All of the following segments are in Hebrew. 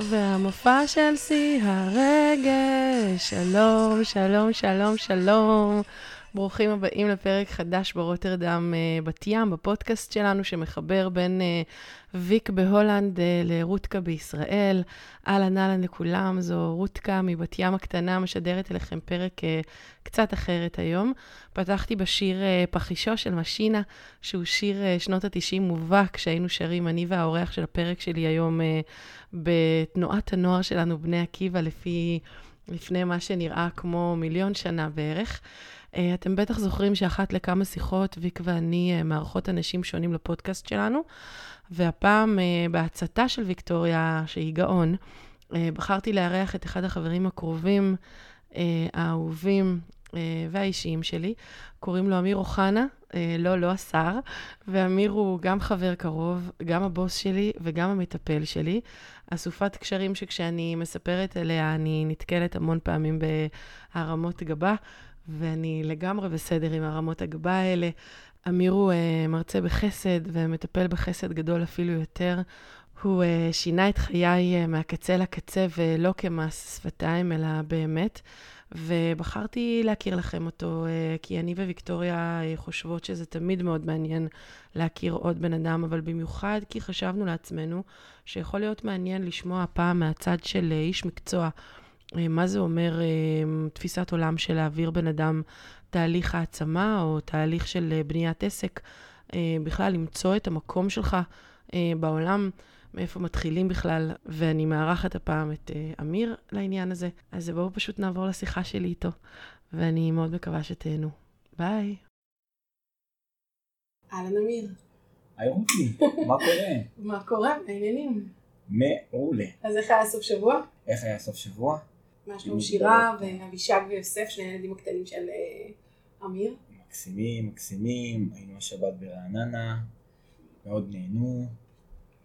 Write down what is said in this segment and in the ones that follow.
והמופע של שיא הרגש. שלום, שלום, שלום, שלום. ברוכים הבאים לפרק חדש ברוטרדם uh, בת ים, בפודקאסט שלנו שמחבר בין uh, ויק בהולנד uh, לרותקה בישראל. אהלן אהלן לכולם, זו רותקה מבת ים הקטנה, משדרת אליכם פרק קצת אחרת היום. פתחתי בשיר פחישו של משינה, שהוא שיר שנות ה-90 מובהק, שהיינו שרים, אני והאורח של הפרק שלי היום בתנועת הנוער שלנו, בני עקיבא, לפי... לפני מה שנראה כמו מיליון שנה בערך. אה, אתם בטח זוכרים שאחת לכמה שיחות, ויק ואני אה, מארחות אנשים שונים לפודקאסט שלנו, והפעם אה, בהצתה של ויקטוריה, שהיא גאון, בחרתי לארח את אחד החברים הקרובים, האהובים והאישיים שלי. קוראים לו אמיר אוחנה, לא, לא השר, ואמיר הוא גם חבר קרוב, גם הבוס שלי וגם המטפל שלי. אסופת קשרים שכשאני מספרת עליה, אני נתקלת המון פעמים בהרמות גבה. ואני לגמרי בסדר עם הרמות הגבה האלה. אמיר הוא uh, מרצה בחסד ומטפל בחסד גדול אפילו יותר. הוא uh, שינה את חיי uh, מהקצה לקצה ולא כמס שפתיים, אלא באמת. ובחרתי להכיר לכם אותו, כי אני וויקטוריה חושבות שזה תמיד מאוד מעניין להכיר עוד בן אדם, אבל במיוחד כי חשבנו לעצמנו שיכול להיות מעניין לשמוע הפעם מהצד של איש מקצוע. אה, מה זה אומר אה, תפיסת עולם של להעביר בן אדם תהליך העצמה או תהליך של אה, בניית עסק, בכלל למצוא את המקום שלך בעולם, מאיפה מתחילים בכלל, ואני מארחת הפעם את אמיר לעניין הזה. אז בואו פשוט נעבור לשיחה שלי איתו, ואני מאוד מקווה שתהנו. ביי. אהלן אמיר. היי רותי, מה קורה? מה קורה? העניינים. מעולה. אז איך היה סוף שבוע? איך היה סוף שבוע? מה שלום שירה ואבישג ויוסף, שני הילדים הקטנים של אה, אמיר. מקסימים, מקסימים, היינו השבת ברעננה, מאוד נהנו,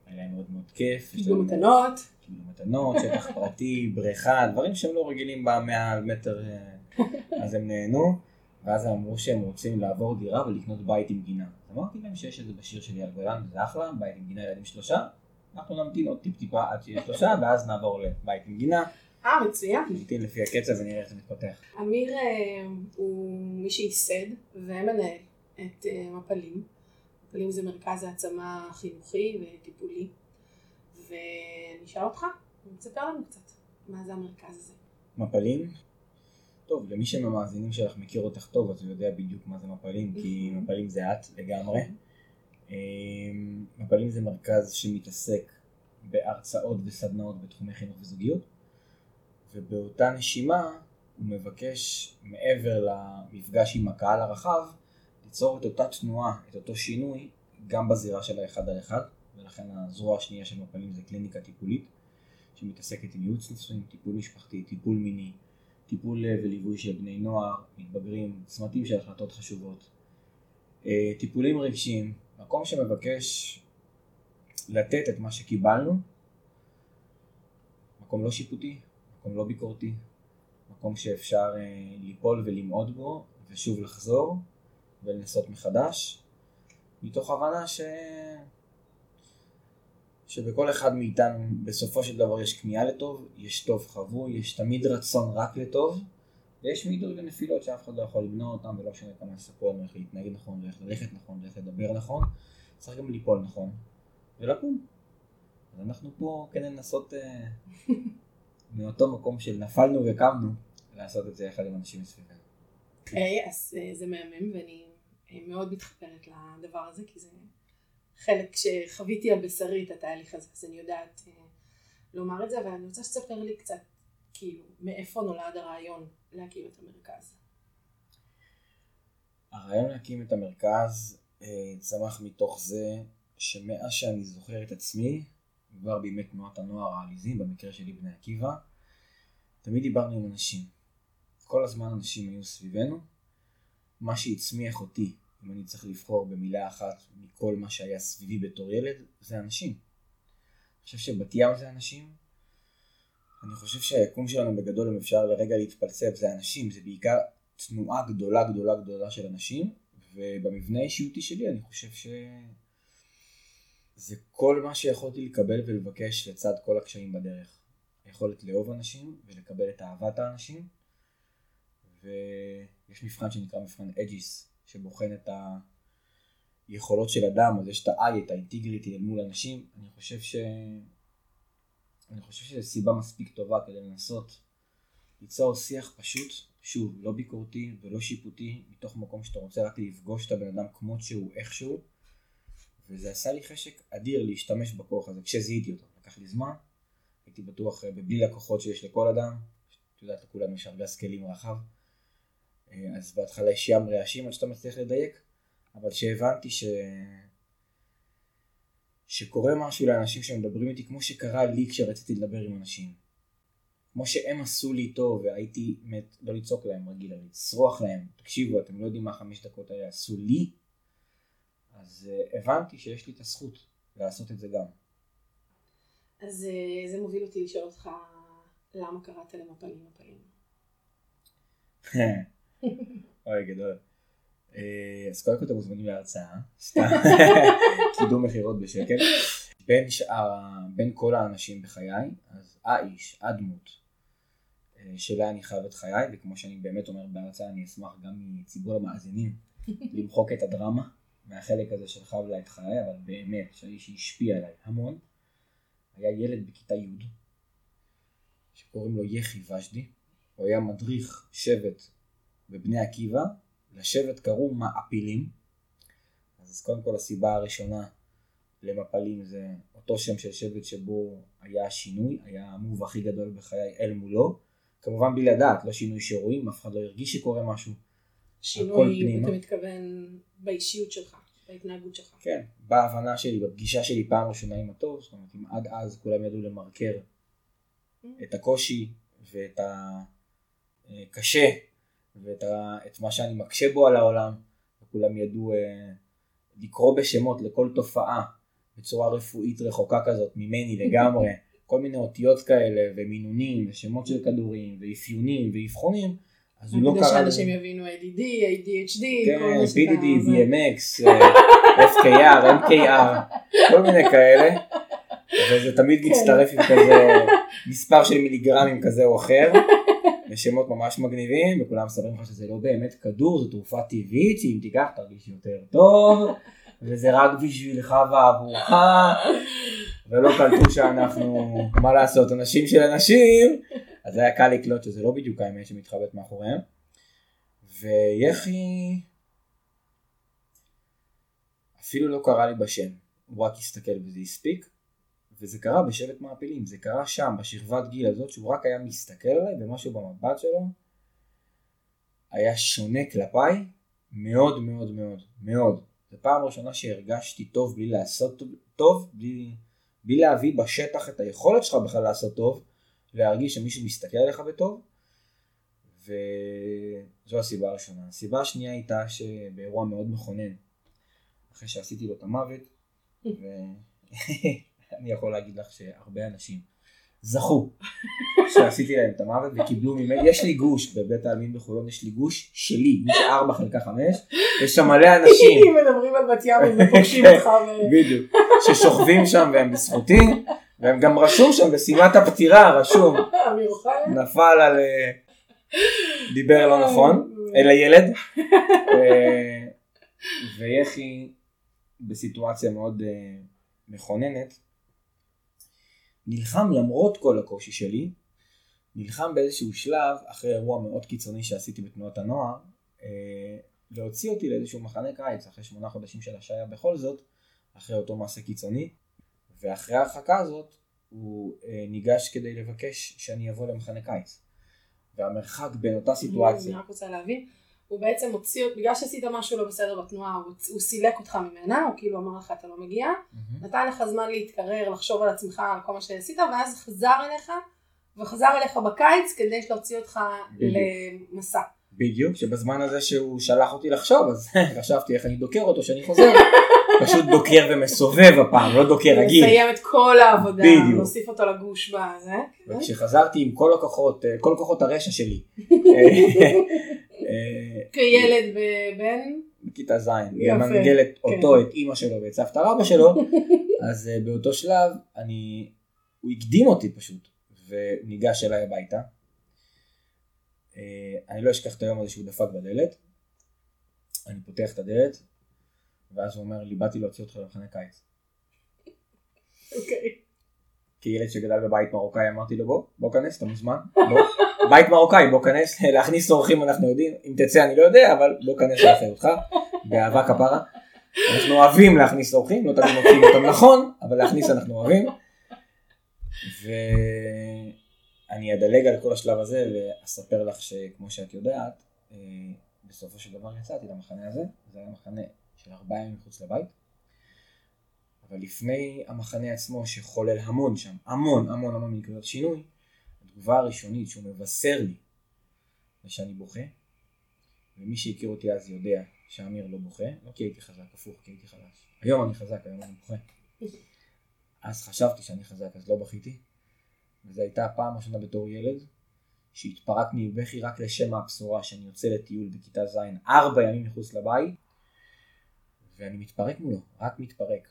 היה להם מאוד מאוד כיף. קיבלו מתנות. קיבלו מתנות, שטח פרטי, בריכה, דברים שהם לא רגילים במאה מטר, אה, אז הם נהנו. ואז הם אמרו שהם רוצים לעבור דירה ולקנות בית עם גינה. אמרתי להם שיש את זה בשיר של אייל גולן, זה אחלה, בית עם גינה ילדים שלושה. אנחנו נמתין עוד טיפ טיפה עד שיהיה שלושה, ואז נעבור לבית עם גינה. אה, מצוין. נמתין לפי הקצב ונראה איך זה מתפתח. אמיר אה, הוא מי שייסד ומנהל את אה, מפלים. מפלים זה מרכז העצמה חינוכי וטיפולי. ואני אשאל אותך, תספר לנו קצת, מה זה המרכז הזה? מפלים? טוב, למי שמהמאזינים שלך מכיר אותך טוב, אז הוא יודע בדיוק מה זה מפלים, כי מפלים זה את לגמרי. אה, מפלים זה מרכז שמתעסק בהרצאות וסדנאות בתחומי חינוך וזוגיות. ובאותה נשימה הוא מבקש מעבר למפגש עם הקהל הרחב ליצור את אותה תנועה, את אותו שינוי גם בזירה של האחד על אחד ולכן הזרוע השנייה של מפלים זה קליניקה טיפולית שמתעסקת עם ייעוץ נישואים, טיפול משפחתי, טיפול מיני, טיפול וליווי של בני נוער, מתבגרים, צמתים של החלטות חשובות, אה, טיפולים רגשיים, מקום שמבקש לתת את מה שקיבלנו, מקום לא שיפוטי, מקום לא ביקורתי, מקום שאפשר אה, ליפול ולמעוד בו ושוב לחזור ולנסות מחדש, מתוך הבנה ש... שבכל אחד מאיתנו בסופו של דבר יש כמיהה לטוב, יש טוב חבוי, יש תמיד רצון רק לטוב, ויש מידות ונפילות שאף אחד לא יכול למנוע אותם ולא משנה כמה יספרו לנו איך להתנהג נכון ואיך ללכת נכון ואיך לדבר נכון, צריך גם ליפול נכון ולקום. אז אנחנו פה כדי לנסות אה, מאותו מקום של נפלנו וקמנו, לעשות את זה יחד עם אנשים מסביבנו. אוקיי, אז אה, זה מהמם ואני אה, מאוד מתחברת לדבר הזה, כי זה חלק שחוויתי על בשרי את התהליך הזה, אז אני יודעת אה, לומר את זה, אבל אני רוצה שתספר לי קצת, כאילו, מאיפה נולד הרעיון להקים את המרכז. הרעיון להקים את המרכז צמח מתוך זה שמאז שאני זוכר את עצמי, כבר בימי תנועת הנוער העליזים, במקרה שלי בני עקיבא, תמיד דיברנו עם אנשים. כל הזמן אנשים היו סביבנו. מה שהצמיח אותי, אם אני צריך לבחור במילה אחת מכל מה שהיה סביבי בתור ילד, זה אנשים. אני חושב שבת ים זה אנשים. אני חושב שהיקום שלנו בגדול, אם אפשר לרגע להתפלסף, זה אנשים, זה בעיקר תנועה גדולה גדולה גדולה של אנשים, ובמבנה האישיותי שלי אני חושב ש... זה כל מה שיכולתי לקבל ולבקש לצד כל הקשיים בדרך. היכולת לאהוב אנשים ולקבל את אהבת האנשים. ויש מבחן שנקרא מבחן אג'יס, שבוחן את היכולות של אדם, אז יש את ה-I, את ה integrity אל מול אנשים. אני חושב ש... אני חושב שזו סיבה מספיק טובה כדי לנסות ליצור שיח פשוט, שוב, לא ביקורתי ולא שיפוטי, מתוך מקום שאתה רוצה רק לפגוש את הבן אדם כמות שהוא, איכשהו, וזה עשה לי חשק אדיר להשתמש בכוח הזה, כשזיהיתי אותו, לקח לי זמן, הייתי בטוח אה, בבלי לקוחות שיש לכל אדם, את יודעת, לכולנו יש ארגז כלים רחב, אה, אז בהתחלה יש ים רעשים עד שאתה מצליח לדייק, אבל שהבנתי ש... שקורה משהו לאנשים שמדברים איתי כמו שקרה לי כשרציתי לדבר עם אנשים. כמו שהם עשו לי טוב והייתי מת, לא לצעוק להם רגיל, לצרוח להם, תקשיבו אתם לא יודעים מה חמש דקות האלה עשו לי, אז uh, הבנתי שיש לי את הזכות לעשות את זה גם. אז uh, זה מוביל אותי לשאול אותך למה קראת למפלים מפלים. אוי גדול. אה, אז קודם כל אתם מוזמנים להרצאה, סתם, קידום מכירות בשקל. בין שאר, בין כל האנשים בחיי, אז האיש, הדמות, אה, שלה אני חייב את חיי, וכמו שאני באמת אומר בהרצאה, אני אשמח גם מציבור המאזינים למחוק את הדרמה מהחלק הזה של חייב לה את חיי, אבל באמת, שהאיש שהשפיע עליי המון, היה ילד בכיתה י' שקוראים לו יחי ושדי, הוא היה מדריך שבט בבני עקיבא, לשבט קראו מעפילים. אז קודם כל הסיבה הראשונה למפלים זה אותו שם של שבט שבו היה השינוי, היה המוב הכי גדול בחיי אל מולו. כמובן בלי לדעת, לא שינוי שרואים, אף אחד לא הרגיש שקורה משהו. שינוי, אתה מתכוון באישיות שלך, בהתנהגות שלך. כן, בהבנה שלי, בפגישה שלי פעם ראשונה עם הטוב, זאת אומרת, אם עד אז כולם ידעו למרקר mm. את הקושי ואת הקשה ואת ה, מה שאני מקשה בו על העולם, וכולם ידעו אה, לקרוא בשמות לכל תופעה בצורה רפואית רחוקה כזאת ממני לגמרי, כל מיני אותיות כאלה ומינונים ושמות של כדורים ואפיונים ואבחונים, אז הוא לא קרא... כדי שאנשים יבינו ADD, ADHD, כן, PDD, BMX, FKR, MKR, כל מיני כאלה, וזה תמיד כן. מצטרף עם כזה מספר של מיליגרמים כזה או אחר. ושמות ממש מגניבים, וכולם מספרים לך שזה לא באמת כדור, זו תרופה טבעית, שאם תיקח תרגיש יותר טוב, וזה רק בשבילך ועבורך, ולא קלטו שאנחנו, מה לעשות, אנשים של אנשים, אז היה קל לקלוט שזה לא בדיוק האמת שמתחבאת מאחוריהם. ויחי אפילו לא קרא לי בשם, הוא רק הסתכל וזה הספיק. וזה קרה בשבט מעפילים, זה קרה שם, בשכבת גיל הזאת, שהוא רק היה מסתכל עליי ומשהו במבט שלו היה שונה כלפיי מאוד מאוד מאוד מאוד. זו פעם ראשונה שהרגשתי טוב בלי לעשות טוב, בלי, בלי להביא בשטח את היכולת שלך בכלל לעשות טוב, להרגיש שמישהו מסתכל עליך בטוב. וזו הסיבה הראשונה. הסיבה השנייה הייתה שבאירוע מאוד מכונן, אחרי שעשיתי לו את המוות, ו... אני יכול להגיד לך שהרבה אנשים זכו שעשיתי להם את המוות וקיבלו ממני, יש לי גוש בבית העלמין בחולון, יש לי גוש שלי, גוש 4 חלקה 5, יש שם מלא אנשים, מדברים על בת ים ופוגשים אותך, בדיוק, ששוכבים שם והם בזכותי, גם רשום שם בשימת הפטירה, רשום, נפל על, אה, דיבר לא נכון, אל הילד, אה, ויחי בסיטואציה מאוד אה, מכוננת, נלחם למרות כל הקושי שלי, נלחם באיזשהו שלב, אחרי אירוע מאוד קיצוני שעשיתי בתנועת הנוער, להוציא אותי לאיזשהו מחנה קיץ, אחרי שמונה חודשים של השעיה בכל זאת, אחרי אותו מעשה קיצוני, ואחרי ההרחקה הזאת, הוא אה, ניגש כדי לבקש שאני אבוא למחנה קיץ. והמרחק בין אותה סיטואציה... אני רק רוצה להבין, הוא בעצם הוציא, בגלל שעשית משהו לא בסדר בתנועה, הוא, הוא סילק אותך ממנה, הוא כאילו אמר לך אתה לא מגיע, mm-hmm. נתן לך זמן להתקרר, לחשוב על עצמך, על כל מה שעשית, ואז חזר אליך, וחזר אליך בקיץ כדי להוציא אותך בדיוק. למסע. בדיוק, שבזמן הזה שהוא שלח אותי לחשוב, אז חשבתי איך אני דוקר אותו שאני חוזר. פשוט דוקר ומסובב הפעם, לא דוקר רגיל. מסיים את כל העבודה, בדיוק. להוסיף אותו לגוש בזה. וכשחזרתי עם כל הכוחות, כל כוחות הרשע שלי, כילד בן? בכיתה ז', היא מנגלת אותו, כן. את אימא שלו ואת סבתא רבא שלו, אז באותו שלב אני, הוא הקדים אותי פשוט, וניגש אליי הביתה. אני לא אשכח את היום הזה שהוא דפק בדלת. אני פותח את הדלת, ואז הוא אומר לי, באתי להוציא אותך למחנה קיץ. אוקיי. כילד שגדל בבית מרוקאי אמרתי לו בוא, בוא כנס, אתה מוזמן, בוא. בית מרוקאי, בוא כנס, להכניס אורחים אנחנו יודעים, אם תצא אני לא יודע, אבל בוא כנס לאחריותך, באהבה כפרה. אנחנו אוהבים להכניס אורחים, לא תמיד מוצאים אותם נכון, אבל להכניס אנחנו אוהבים. ואני אדלג על כל השלב הזה ואספר לך שכמו שאת יודעת, אה, בסופו של דבר יצאתי למחנה הזה, זה היה מחנה של ארבעה ימים מחוץ לבית. אבל לפני המחנה עצמו שחולל המון שם, המון המון המון נקודות שינוי, התגובה הראשונית שהוא מבשר לי זה שאני בוכה, ומי שהכיר אותי אז יודע שאמיר לא בוכה, לא כי הייתי חזק, הפוך, כי הייתי חלש. היום אני חזק, היום אני בוכה. אז חשבתי שאני חזק, אז לא בכיתי. וזו הייתה הפעם הראשונה בתור ילד, שהתפרק מבכי רק לשם הבשורה שאני יוצא לטיול בכיתה ז', ארבע ימים מחוץ לבית, ואני מתפרק מולו, רק מתפרק.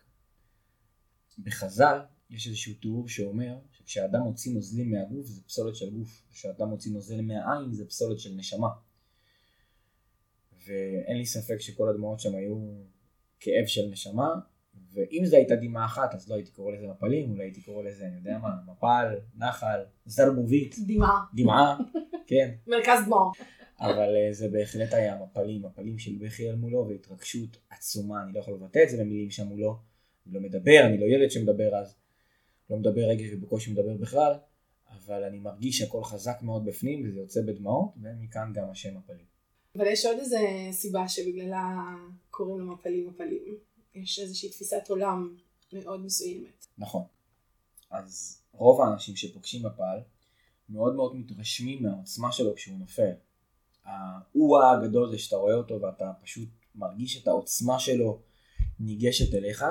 בחז"ל יש איזשהו תיאור שאומר שכשאדם מוציא נוזלים מהגוף זה פסולת של גוף, וכשאדם מוציא נוזל מהעין זה פסולת של נשמה. ואין לי ספק שכל הדמעות שם היו כאב של נשמה, ואם זו הייתה דמעה אחת אז לא הייתי קורא לזה מפלים, אולי הייתי קורא לזה, אני יודע מה, מפל, נחל, זרבובית. דמעה. דמעה, כן. מרכז דמעות. אבל אה, זה בהחלט היה מפלים, מפלים של בכי על מולו והתרגשות עצומה, אני לא יכול לבטא את זה במילים שם מולו, אני לא מדבר, אני לא ילד שמדבר אז, לא מדבר רגש ובקושי מדבר בכלל, אבל אני מרגיש שהכל חזק מאוד בפנים וזה יוצא בדמעות, ומכאן גם השם מפלים. אבל יש עוד איזה סיבה שבגללה קוראים למפלים מפלים. יש איזושהי תפיסת עולם מאוד מסוימת. נכון. אז רוב האנשים שפוגשים מפל מאוד מאוד מתרשמים מהעוצמה שלו כשהוא נופל. האוה הגדול זה שאתה רואה אותו ואתה פשוט מרגיש את העוצמה שלו ניגשת אליך.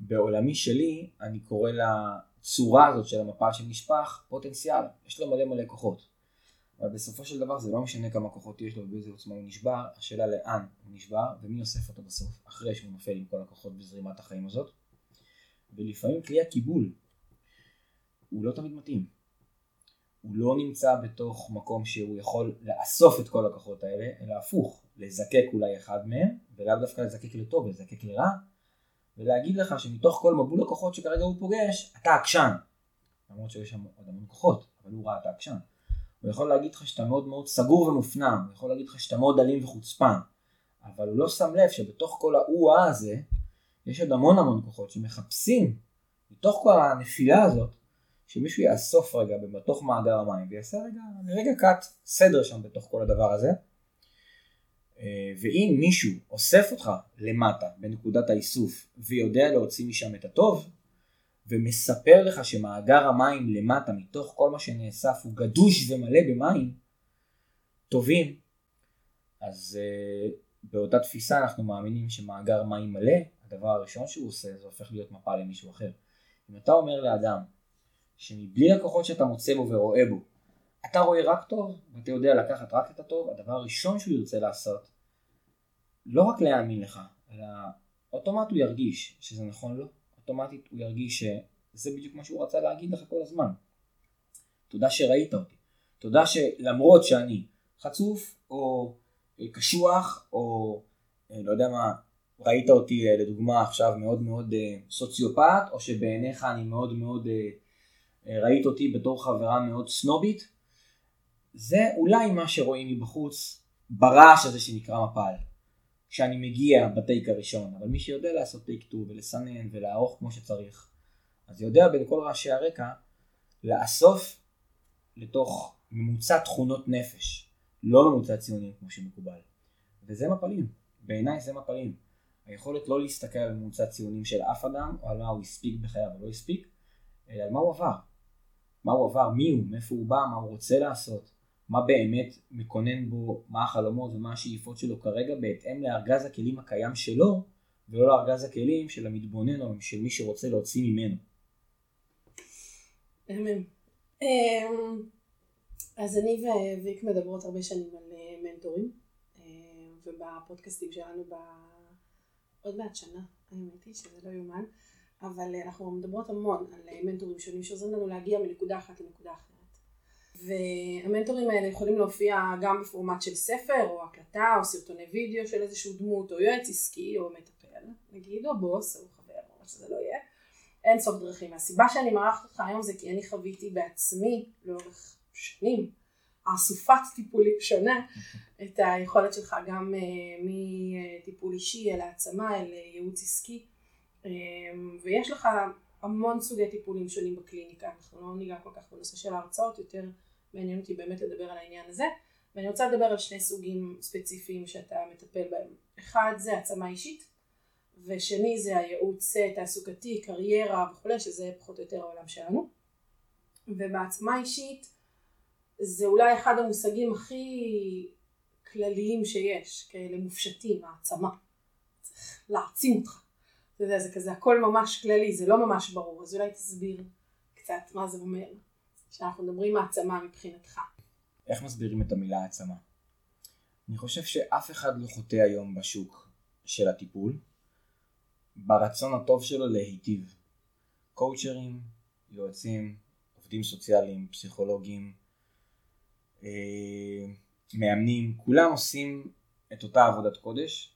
בעולמי שלי אני קורא לצורה הזאת של המפל שנשפך פוטנציאל, יש לו מלא מלא כוחות. אבל בסופו של דבר זה לא משנה כמה כוחות יש לו ובאיזה עוצמה הוא נשבר, השאלה לאן הוא נשבר ומי אוסף אותו בסוף אחרי שהוא נופל עם כל הכוחות בזרימת החיים הזאת. ולפעמים כלי הקיבול הוא לא תמיד מתאים. הוא לא נמצא בתוך מקום שהוא יכול לאסוף את כל הכוחות האלה, אלא הפוך, לזקק אולי אחד מהם, ולאו דווקא לזקק לטוב, לזקק לרע, ולהגיד לך שמתוך כל מבול הכוחות שכרגע הוא פוגש, אתה עקשן. למרות שיש שם עוד המון כוחות, אבל הוא ראה את העקשן. הוא יכול להגיד לך שאתה מאוד מאוד סגור ומופנם, הוא יכול להגיד לך שאתה מאוד אלים וחוצפן, אבל הוא לא שם לב שבתוך כל האו-אה הזה, יש עוד המון המון כוחות שמחפשים, מתוך כל הנפילה הזאת, שמישהו יאסוף רגע בתוך מאגר המים ויעשה רגע, רגע קאט סדר שם בתוך כל הדבר הזה. אה, ואם מישהו אוסף אותך למטה בנקודת האיסוף ויודע להוציא משם את הטוב, ומספר לך שמאגר המים למטה מתוך כל מה שנאסף הוא גדוש ומלא במים טובים, אז uh, באותה תפיסה אנחנו מאמינים שמאגר מים מלא, הדבר הראשון שהוא עושה זה הופך להיות מפה למישהו אחר. אם אתה אומר לאדם שמבלי הכוחות שאתה מוצא בו ורואה בו, אתה רואה רק טוב ואתה יודע לקחת רק את הטוב, הדבר הראשון שהוא ירצה לעשות, לא רק להאמין לך, אלא אוטומט הוא ירגיש שזה נכון לו, אוטומטית הוא ירגיש שזה בדיוק מה שהוא רצה להגיד לך כל הזמן. תודה שראית אותי. תודה שלמרות שאני חצוף או אה, קשוח או אה, לא יודע מה, ראית אותי אה, לדוגמה עכשיו מאוד מאוד סוציופט או שבעיניך אני מאוד מאוד ראית אותי בתור חברה מאוד סנובית זה אולי מה שרואים מבחוץ ברעש הזה שנקרא מפל. כשאני מגיע בטייק הראשון, אבל מי שיודע לעשות טייק 2 ולסנן ולערוך כמו שצריך, אז יודע בין כל רעשי הרקע לאסוף לתוך ממוצע תכונות נפש, לא ממוצע ציונים כמו שמקובל. וזה מפלים, בעיניי זה מפלים. היכולת לא להסתכל על ממוצע ציונים של אף אדם, או על מה הוא הספיק בחייו או לא הספיק, אלא על מה הוא עבר. מה הוא עבר, מי הוא, מאיפה הוא בא, מה הוא רוצה לעשות. מה באמת מקונן בו, מה החלומות ומה השאיפות שלו כרגע בהתאם לארגז הכלים הקיים שלו, ולא לארגז הכלים של המתבונן או של מי שרוצה להוציא ממנו. אמ, אז אני וויק מדברות הרבה שנים על אה, מנטורים, אה, ובפודקאסטים שלנו. עוד מעט שנה, האמת היא שזה לא יאומן, אבל אנחנו מדברות המון על מנטורים שונים שעוזרים לנו להגיע מנקודה אחת לנקודה אחרת. והמנטורים האלה יכולים להופיע גם בפורמט של ספר או הקלטה או סרטוני וידאו של איזשהו דמות או יועץ עסקי או מטפל נגיד או בוס או חבר או מה שזה לא יהיה. אין סוף דרכים. הסיבה שאני מארחת אותך היום זה כי אני חוויתי בעצמי לאורך שנים אסופת טיפולים שונה את היכולת שלך גם uh, מטיפול אישי אל העצמה אל ייעוץ עסקי ויש לך המון סוגי טיפולים שונים בקליניקה אנחנו לא ניגע כל כך בנושא של ההרצאות יותר מעניין אותי באמת לדבר על העניין הזה ואני רוצה לדבר על שני סוגים ספציפיים שאתה מטפל בהם אחד זה העצמה אישית ושני זה הייעוץ תעסוקתי, קריירה וכולי, שזה פחות או יותר העולם שלנו. ובעצמה אישית זה אולי אחד המושגים הכי כלליים שיש, כאלה מופשטים, העצמה. צריך להעצים אותך. אתה יודע, זה כזה הכל ממש כללי, זה לא ממש ברור, אז אולי תסביר קצת מה זה אומר, כשאנחנו מדברים העצמה מבחינתך. איך מסבירים את המילה העצמה? אני חושב שאף אחד לא חוטא היום בשוק של הטיפול, ברצון הטוב שלו להיטיב. קואוצ'רים, יועצים, עובדים סוציאליים, פסיכולוגים, אה, מאמנים, כולם עושים את אותה עבודת קודש.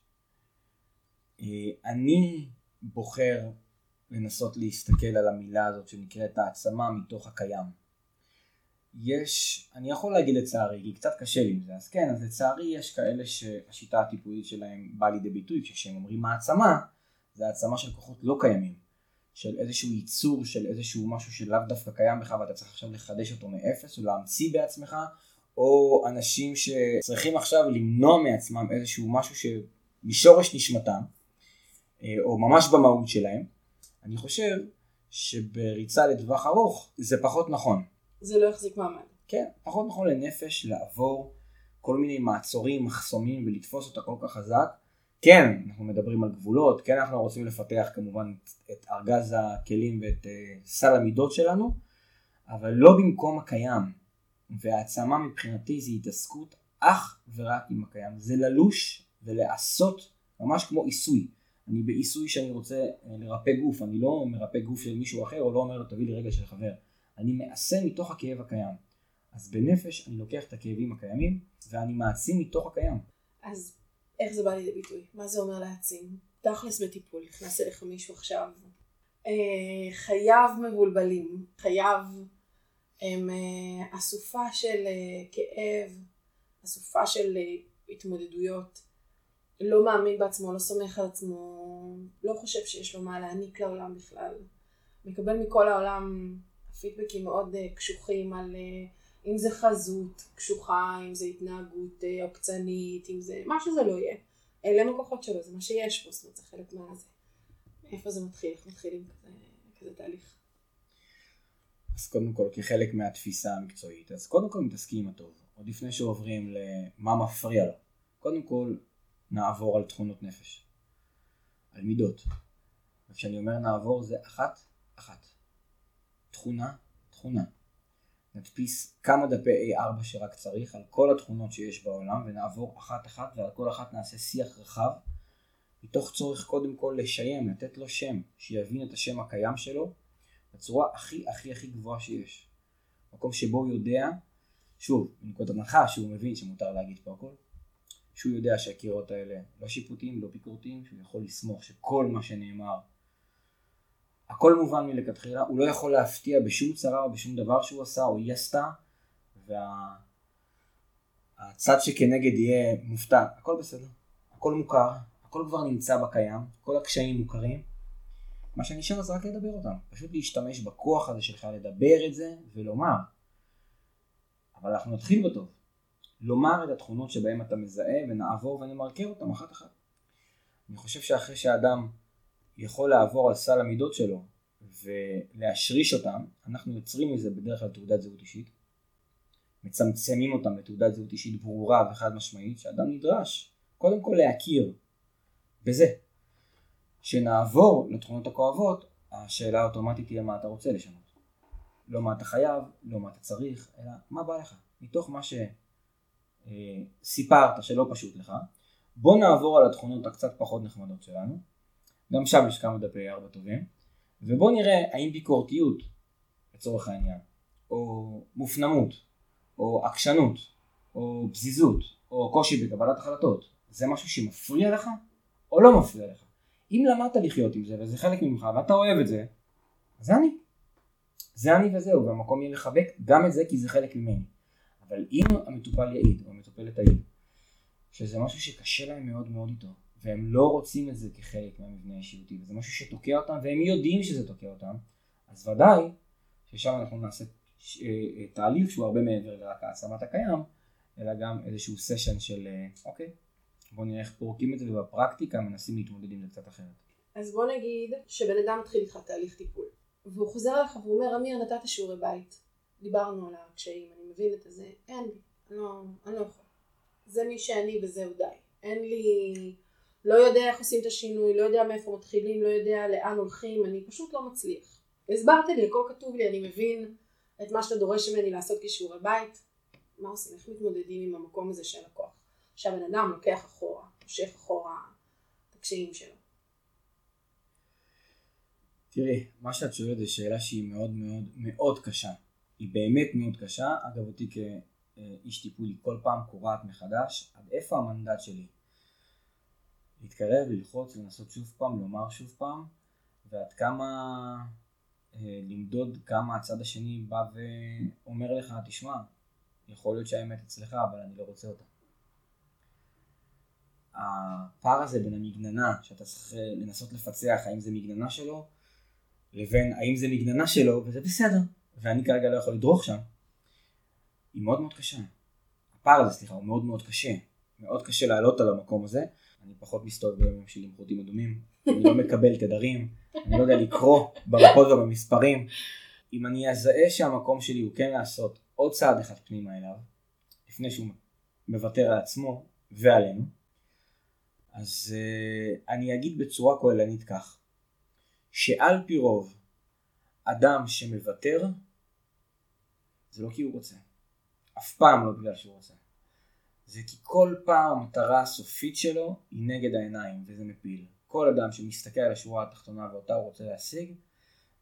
אה, אני בוחר לנסות להסתכל על המילה הזאת שנקראת העצמה מתוך הקיים. יש, אני יכול להגיד לצערי, כי קצת קשה לי עם זה, אז כן, אז לצערי יש כאלה שהשיטה הטיפולית שלהם באה לידי ביטוי, כשהם אומרים העצמה, זה העצמה של כוחות לא קיימים, של איזשהו ייצור, של איזשהו משהו שלאו דווקא קיים בך ואתה צריך עכשיו לחדש אותו מאפס או להמציא בעצמך, או אנשים שצריכים עכשיו למנוע מעצמם איזשהו משהו שמשורש נשמתם, או ממש במהות שלהם, אני חושב שבריצה לטווח ארוך זה פחות נכון. זה לא יחזיק מעמד. כן, פחות נכון לנפש לעבור כל מיני מעצורים, מחסומים ולתפוס אותה כל כך חזק כן, אנחנו מדברים על גבולות, כן אנחנו רוצים לפתח כמובן את ארגז הכלים ואת uh, סל המידות שלנו, אבל לא במקום הקיים. והעצמה מבחינתי זה התעסקות אך ורק עם הקיים. זה ללוש ולעשות ממש כמו עיסוי. אני בעיסוי שאני רוצה אה, לרפא גוף, אני לא מרפא גוף של מישהו אחר או לא אומר לו תביא לי רגע של חבר. אני מעשה מתוך הכאב הקיים. אז בנפש אני לוקח את הכאבים הקיימים ואני מעצים מתוך הקיים. אז איך זה בא לידי ביטוי? מה זה אומר להעצים? תכלס בטיפול, נכנס אליך מישהו עכשיו, אה, חייו מבולבלים, חייו הם אה, אסופה של אה, כאב, אסופה של אה, התמודדויות, לא מאמין בעצמו, לא סומך על עצמו, לא חושב שיש לו מה להעניק לעולם בכלל, מקבל מכל העולם פידבקים מאוד אה, קשוחים על אה, אם זה חזות קשוחה, אם זה התנהגות אה, עוקצנית, אם זה מה שזה לא יהיה. אלה הכוחות שלו, זה מה שיש פה, זאת אומרת זה חלק מהזה. איפה זה מתחיל, איך מתחילים כזה, כזה תהליך. אז קודם כל כחלק מהתפיסה המקצועית, אז קודם כל מתעסקים עם הטוב, עוד לפני שעוברים למה מפריע לו. קודם כל נעבור על תכונות נפש, על מידות. וכשאני אומר נעבור זה אחת אחת. תכונה תכונה. נדפיס כמה דפי A4 שרק צריך על כל התכונות שיש בעולם ונעבור אחת אחת ועל כל אחת נעשה שיח רחב מתוך צורך קודם כל לשיים, לתת לו שם, שיבין את השם הקיים שלו בצורה הכי הכי הכי גבוהה שיש. מקום שבו הוא יודע, שוב, בנקודת הנחה שהוא מבין שמותר להגיד פה הכל, שהוא יודע שהקירות האלה לא שיפוטיים, לא ביקורתיים, שהוא יכול לסמוך שכל מה שנאמר הכל מובן מלכתחילה, הוא לא יכול להפתיע בשום צרה או בשום דבר שהוא עשה או היא עשתה, והצד וה... שכנגד יהיה מופתע, הכל בסדר, הכל מוכר, הכל כבר נמצא בקיים, כל הקשיים מוכרים, מה שנשאר זה רק לדבר אותם, פשוט להשתמש בכוח הזה שלך לדבר את זה ולומר. אבל אנחנו נתחיל בטוב, לומר את התכונות שבהן אתה מזהה ונעבור ונמרקר אותם אחת אחת. אני חושב שאחרי שאדם יכול לעבור על סל המידות שלו ולהשריש אותם, אנחנו יוצרים מזה בדרך כלל תעודת זהות אישית, מצמצמים אותם לתעודת זהות אישית ברורה וחד משמעית, שאדם נדרש קודם כל להכיר בזה. שנעבור לתכונות הכואבות, השאלה האוטומטית תהיה מה אתה רוצה לשנות. לא מה אתה חייב, לא מה אתה צריך, אלא מה בא לך. מתוך מה שסיפרת אה, שלא פשוט לך, בוא נעבור על התכונות הקצת פחות נחמדות שלנו, גם שם יש כמה דפי ארבע טובים, ובוא נראה האם ביקורתיות, לצורך העניין, או מופנמות, או עקשנות, או פזיזות, או קושי בקבלת החלטות, זה משהו שמפריע לך, או לא מפריע לך. אם למדת לחיות עם זה, וזה חלק ממך, ואתה אוהב את זה, זה אני. זה אני וזהו, והמקום יהיה לחבק גם את זה כי זה חלק ממני. אבל אם המטופל יעיד, או המטופלת תעיד, שזה משהו שקשה להם מאוד מאוד איתו, והם לא רוצים את זה כחלק מהמבנה האישיותי, וזה משהו שתוקע אותם, והם יודעים שזה תוקע אותם, אז ודאי ששם אנחנו נעשה. אה, אה, תהליך שהוא הרבה מעבר לרק העצמת הקיים, אלא גם איזשהו סשן של אה, אוקיי, בוא נראה איך פורקים את זה, ובפרקטיקה מנסים להתמודד עם זה קצת אחרת. אז בוא נגיד שבן אדם מתחיל איתך תהליך טיפול, והוא חוזר אליך והוא אומר, אמיר, נתת שיעורי בית, דיברנו על הקשיים, מבין את זה, אין לי, אני לא, אני לא יכול. זה מי שאני וזהו די. אין לי, לא יודע איך עושים את השינוי, לא יודע מאיפה מתחילים, לא יודע לאן הולכים, אני פשוט לא מצליח. הסברת לי, הכל כתוב לי, אני מבין את מה שאתה דורש ממני לעשות כשיעורי בית, מה עושים, איך מתמודדים עם המקום הזה של הכוח. שהבן אדם לוקח אחורה, מושך אחורה את הקשיים שלו. תראי, מה שאת שואלת זו שאלה שהיא מאוד מאוד מאוד קשה. היא באמת מאוד קשה. אגב, אותי כאיש טיפול היא כל פעם קורעת מחדש. עד איפה המנדט שלי? להתקרב, ללחוץ, לנסות שוב פעם, לומר שוב פעם, ועד כמה אה, למדוד כמה הצד השני בא ואומר לך, תשמע, יכול להיות שהאמת אצלך, אבל אני לא רוצה אותה. הפער הזה בין המגננה, שאתה צריך לנסות לפצח האם זה מגננה שלו, לבין האם זה מגננה שלו, וזה בסדר, ואני כרגע לא יכול לדרוך שם, היא מאוד מאוד קשה. הפער הזה, סליחה, הוא מאוד מאוד קשה. מאוד קשה לעלות על המקום הזה. אני פחות מסתובב בימים שלי עם חוטים אדומים, אני לא מקבל תדרים, אני לא יודע לקרוא במפות ובמספרים. אם אני אזהה שהמקום שלי הוא כן לעשות עוד צעד אחד פנימה אליו, לפני שהוא מוותר על עצמו ועלינו, אז uh, אני אגיד בצורה כוללנית כך, שעל פי רוב אדם שמוותר זה לא כי הוא רוצה, אף פעם לא בגלל שהוא רוצה, זה כי כל פעם המטרה הסופית שלו היא נגד העיניים וזה מפיל. כל אדם שמסתכל על השורה התחתונה ואותה הוא רוצה להשיג,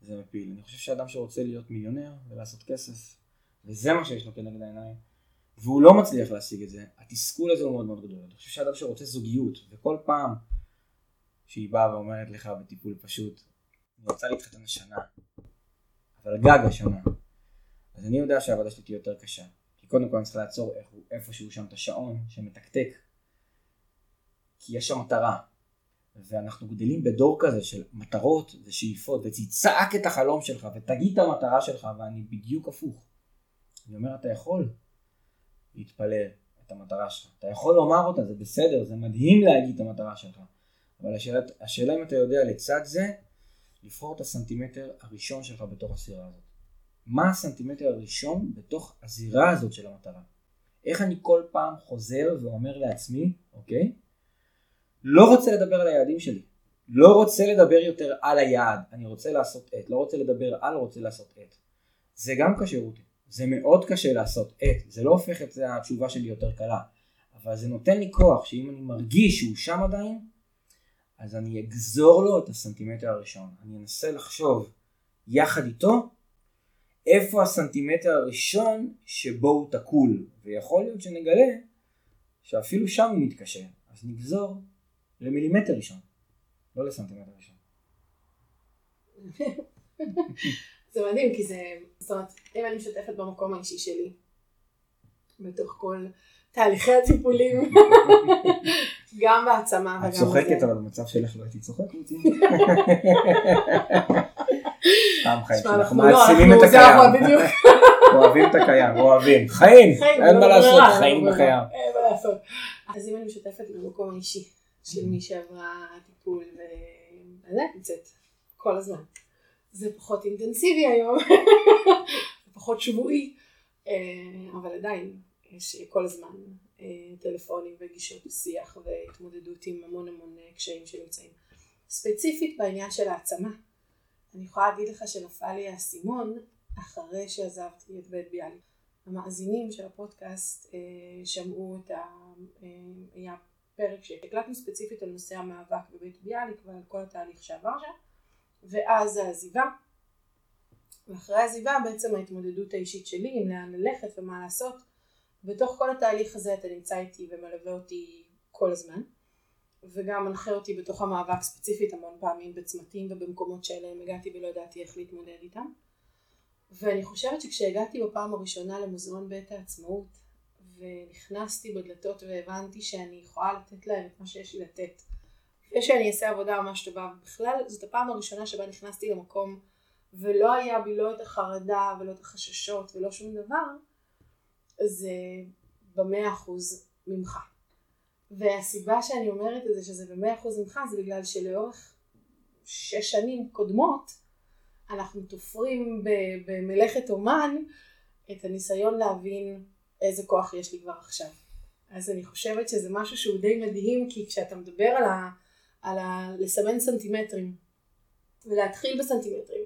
זה מפיל. אני חושב שאדם שרוצה להיות מיליונר ולעשות כסף, וזה מה שיש לו כנגד העיניים, והוא לא מצליח להשיג את זה, התסכול הזה הוא מאוד מאוד גדול. אני חושב שאדם שרוצה זוגיות, וכל פעם שהיא באה ואומרת לך בטיפול פשוט, אני רוצה להתחתן השנה, אבל גג השנה, אז אני יודע שהעבודה שלי תהיה יותר קשה. כי קודם כל אני צריך לעצור איפשהו שם את השעון שמתקתק, כי יש שם מטרה. ואנחנו גדלים בדור כזה של מטרות ושאיפות, ותצעק את החלום שלך ותגיד את המטרה שלך, ואני בדיוק הפוך. אני אומר, אתה יכול להתפלל את המטרה שלך, אתה יכול לומר אותה, זה בסדר, זה מדהים להגיד את המטרה שלך, אבל השאלה, השאלה אם אתה יודע לצד זה, לבחור את הסנטימטר הראשון שלך בתוך הסירה הזאת. מה הסנטימטר הראשון בתוך הזירה הזאת של המטרה? איך אני כל פעם חוזר ואומר לעצמי, אוקיי? לא רוצה לדבר על היעדים שלי. לא רוצה לדבר יותר על היעד. אני רוצה לעשות את. לא רוצה לדבר על, רוצה לעשות את. זה גם קשה רותי. זה מאוד קשה לעשות את. זה לא הופך את התשובה שלי יותר קלה. אבל זה נותן לי כוח שאם אני מרגיש שהוא שם עדיין, אז אני אגזור לו את הסנטימטר הראשון. אני אנסה לחשוב יחד איתו איפה הסנטימטר הראשון שבו הוא תקול. ויכול להיות שנגלה שאפילו שם הוא מתקשה. אז נגזור למילימטר ראשון, לא לסנטימטר ראשון. זה מדהים כי זה, זאת אומרת, אם אני משתפת במקום האישי שלי, בתוך כל תהליכי הטיפולים, גם בהעצמה וגם. את צוחקת אבל במצב שלך לא הייתי צוחק סתם חיים שאנחנו מעצימים את הקיים. אוהבים את הקיים, אוהבים. חיים, אין מה לעשות, חיים בחיים. אין מה לעשות. אז אם אני משתפת במקום האישי, של מי שעברה טיפול וזה נמצאת כל הזמן. זה פחות אינטנסיבי היום, זה פחות שבועי, אה, אבל עדיין יש כל הזמן אה, טלפונים וגישות שיח והתמודדות עם המון המון קשיים שנמצאים. ספציפית בעניין של העצמה, אני יכולה להגיד לך שנפל לי האסימון אחרי שעזבתי את בית ביאליק. המאזינים של הפודקאסט אה, שמעו את ה... היה פרק שהקלטנו ספציפית על נושא המאבק בבית ביאליק ועל כל התהליך שעבר שם, ואז העזיבה. ואחרי העזיבה בעצם ההתמודדות האישית שלי עם לאן ללכת ומה לעשות. בתוך כל התהליך הזה אתה נמצא איתי ומלווה אותי כל הזמן. וגם מנחה אותי בתוך המאבק ספציפית המון פעמים בצמתים ובמקומות שאליהם הגעתי ולא ידעתי איך להתמודד איתם. ואני חושבת שכשהגעתי בפעם הראשונה למוזיאון בית העצמאות ונכנסתי בדלתות והבנתי שאני יכולה לתת להם את מה שיש לי לתת. לפני שאני אעשה עבודה ממש טובה, בכלל זאת הפעם הראשונה שבה נכנסתי למקום ולא היה בי לא את החרדה ולא את החששות ולא שום דבר, זה במאה אחוז ממך. והסיבה שאני אומרת את זה שזה במאה אחוז ממך זה בגלל שלאורך שש שנים קודמות אנחנו תופרים במלאכת אומן את הניסיון להבין איזה כוח יש לי כבר עכשיו. אז אני חושבת שזה משהו שהוא די מדהים כי כשאתה מדבר על, ה, על ה, לסמן סנטימטרים ולהתחיל בסנטימטרים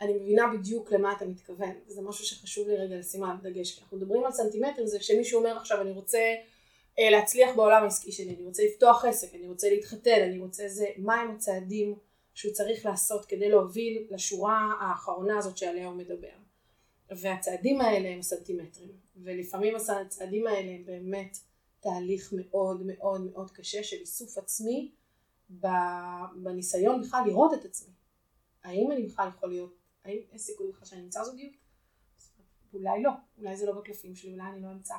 אני מבינה בדיוק למה אתה מתכוון וזה משהו שחשוב לי רגע לשים על דגש כי אנחנו מדברים על סנטימטרים זה כשמישהו אומר עכשיו אני רוצה להצליח בעולם העסקי שלי, אני רוצה לפתוח עסק, אני רוצה להתחתן, אני רוצה זה, מהם הצעדים שהוא צריך לעשות כדי להוביל לשורה האחרונה הזאת שעליה הוא מדבר. והצעדים האלה הם סנטימטרים, ולפעמים הצעדים האלה הם באמת תהליך מאוד מאוד מאוד קשה של איסוף עצמי בניסיון בכלל לראות את עצמי. האם אני בכלל יכול להיות, האם יש סיכוי בכלל שאני אמצא זוגיות? אולי לא, אולי זה לא בקלפים שלי, אולי אני לא אמצא.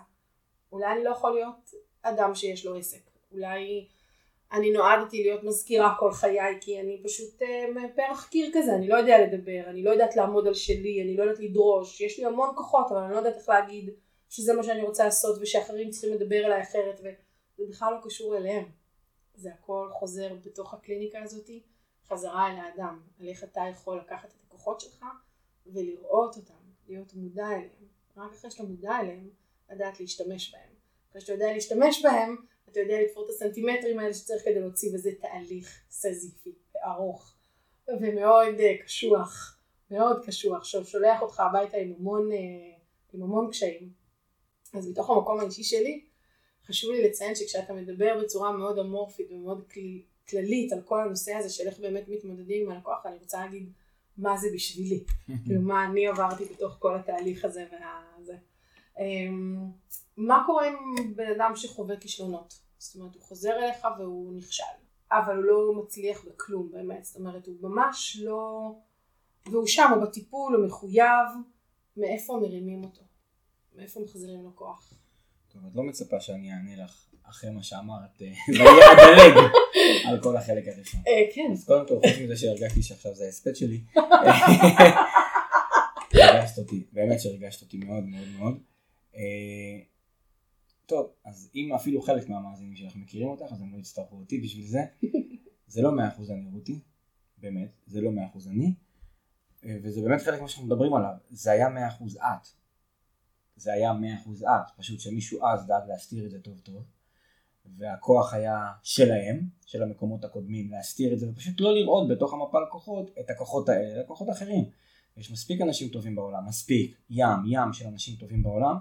אולי אני לא יכול להיות אדם שיש לו עסק. אולי אני נועדתי להיות מזכירה כל חיי כי אני פשוט אה, פרח קיר כזה, אני לא יודע לדבר, אני לא יודעת לעמוד על שלי, אני לא יודעת לדרוש, יש לי המון כוחות אבל אני לא יודעת איך להגיד שזה מה שאני רוצה לעשות ושאחרים צריכים לדבר אליי אחרת וזה בכלל לא קשור אליהם. זה הכל חוזר בתוך הקליניקה הזאתי חזרה אל האדם, על איך אתה יכול לקחת את הכוחות שלך ולראות אותם, להיות מודע אליהם. רק אחרי שאתה מודע אליהם, לדעת להשתמש בהם. אחרי שאתה יודע להשתמש בהם, אתה יודע לתפור את הסנטימטרים האלה שצריך כדי להוציא, וזה תהליך סזיפי, ארוך, ומאוד uh, קשוח, מאוד קשוח, ששולח אותך הביתה עם המון, uh, עם המון קשיים. אז מתוך המקום האישי שלי, חשוב לי לציין שכשאתה מדבר בצורה מאוד אמורפית ומאוד כל, כללית על כל הנושא הזה של איך באמת מתמודדים עם הלקוח, אני רוצה להגיד מה זה בשבילי, כאילו מה אני עברתי בתוך כל התהליך הזה וזה. אמ, מה קורה עם בן אדם שחווה כישלונות? זאת אומרת, הוא חוזר אליך והוא נכשל, אבל הוא לא מצליח בכלום באמת, זאת אומרת, הוא ממש לא... והוא שם, הוא בטיפול, הוא מחויב, מאיפה מרימים אותו? מאיפה מחזירים לו כוח? טוב, את לא מצפה שאני אענה לך אחרי מה שאמרת, אה, ואני אדלג על כל החלק הראשון. אה, כן. אז קודם כל, חוץ מזה שהרגשתי שעכשיו זה ההספד שלי, הרגשת אותי, באמת שהרגשת אותי מאוד מאוד מאוד. אה, טוב, אז אם אפילו חלק מהמאזינים שלך מכירים אותך, אז הם לא יצטרכו אותי בשביל זה. זה לא מאה אחוז אני רותי, באמת, זה לא מאה אחוז אני, אה, וזה באמת חלק ממה שאנחנו מדברים עליו, זה היה מאה אחוז את. זה היה מאה אחוז את, פשוט שמישהו אז דאג להסתיר את זה טוב טוב, והכוח היה שלהם, של המקומות הקודמים, להסתיר את זה, ופשוט לא לראות בתוך המפל כוחות את הכוחות האלה, כוחות אחרים. יש מספיק אנשים טובים בעולם, מספיק, ים, ים של אנשים טובים בעולם,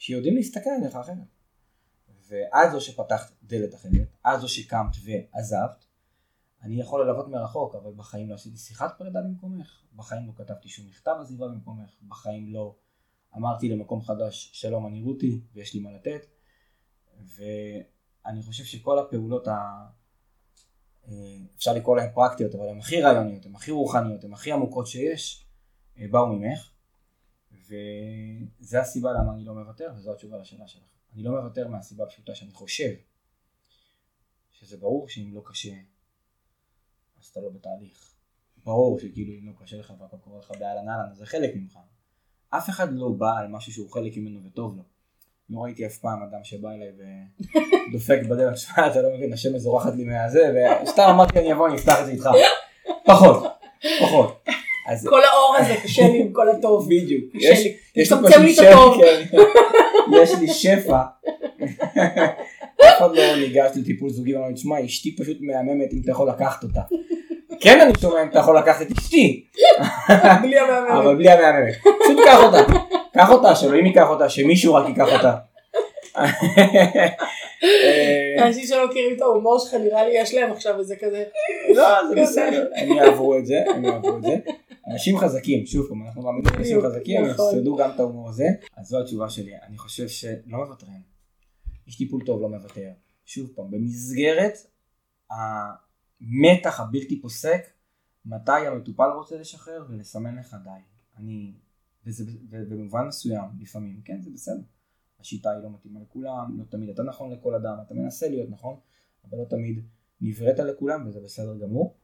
שיודעים להסתכל עליך אחרת. ואז זו שפתחת דלת אחרת, אז זו שקמת ועזבת, אני יכול ללוות מרחוק, אבל בחיים לא עשיתי שיחת פרידה במקומך, בחיים לא כתבתי שום מכתב עזיבה במקומך, בחיים לא אמרתי למקום חדש שלום אני רותי ויש לי מה לתת, ואני חושב שכל הפעולות ה... אה, אפשר לקרוא להן פרקטיות, אבל הן הכי רעיוניות, הן הכי רוחניות, הן הכי עמוקות שיש, אה, באו ממך. וזה הסיבה למה אני לא מוותר, וזו התשובה לשאלה שלך. אני לא מוותר מהסיבה הפשוטה שאני חושב שזה ברור שאם לא קשה, אז אתה לא בתהליך. ברור שכאילו אם לא קשה לך והכל קורה לך באהלן אהלן, זה חלק ממך. אף אחד לא בא על משהו שהוא חלק ממנו וטוב לו. לא ראיתי אף פעם אדם שבא אליי ודופק בדרך, שמע אתה לא מבין, השם מזורחת לי מהזה, וסתם אמרתי אני אבוא אני אפתח את זה איתך. פחות, פחות. אז... כל האור הזה קשה לי עם כל הטוב. בדיוק. יש, יש לי שפע. כן. יש לי שפע. אף אחד לא ניגש לטיפול זוגי ואמר לי, תשמע, אשתי פשוט מהממת אם אתה יכול לקחת אותה. כן אני שומע אם אתה יכול לקחת את אשתי. בלי המהממת. אבל בלי המהממת. פשוט קח אותה. קח אותה, שאלוהים ייקח אותה, שמישהו רק ייקח אותה. אה, אנשים שלא מכירים את ההומור שלך, נראה לי יש להם עכשיו איזה כזה. לא, זה בסדר, הם יעברו את זה, הם יעברו את זה. אנשים חזקים, שוב פעם, אנחנו מאמינים בדיוק, חזקים, הם נכון. יסעדו גם את ההומור הזה. אז זו התשובה שלי, אני חושב שלא מוותרים. איש טיפול טוב לא מוותר. שוב פעם, במסגרת המתח הבלתי פוסק, מתי המטופל רוצה לשחרר ולסמן לך די. אני, וזה במובן מסוים, לפעמים, כן, זה בסדר. השיטה היא לא מתאימה לכולם, לא תמיד אתה נכון לכל אדם, אתה מנסה להיות נכון, אבל לא תמיד נבראת לכולם וזה בסדר גמור.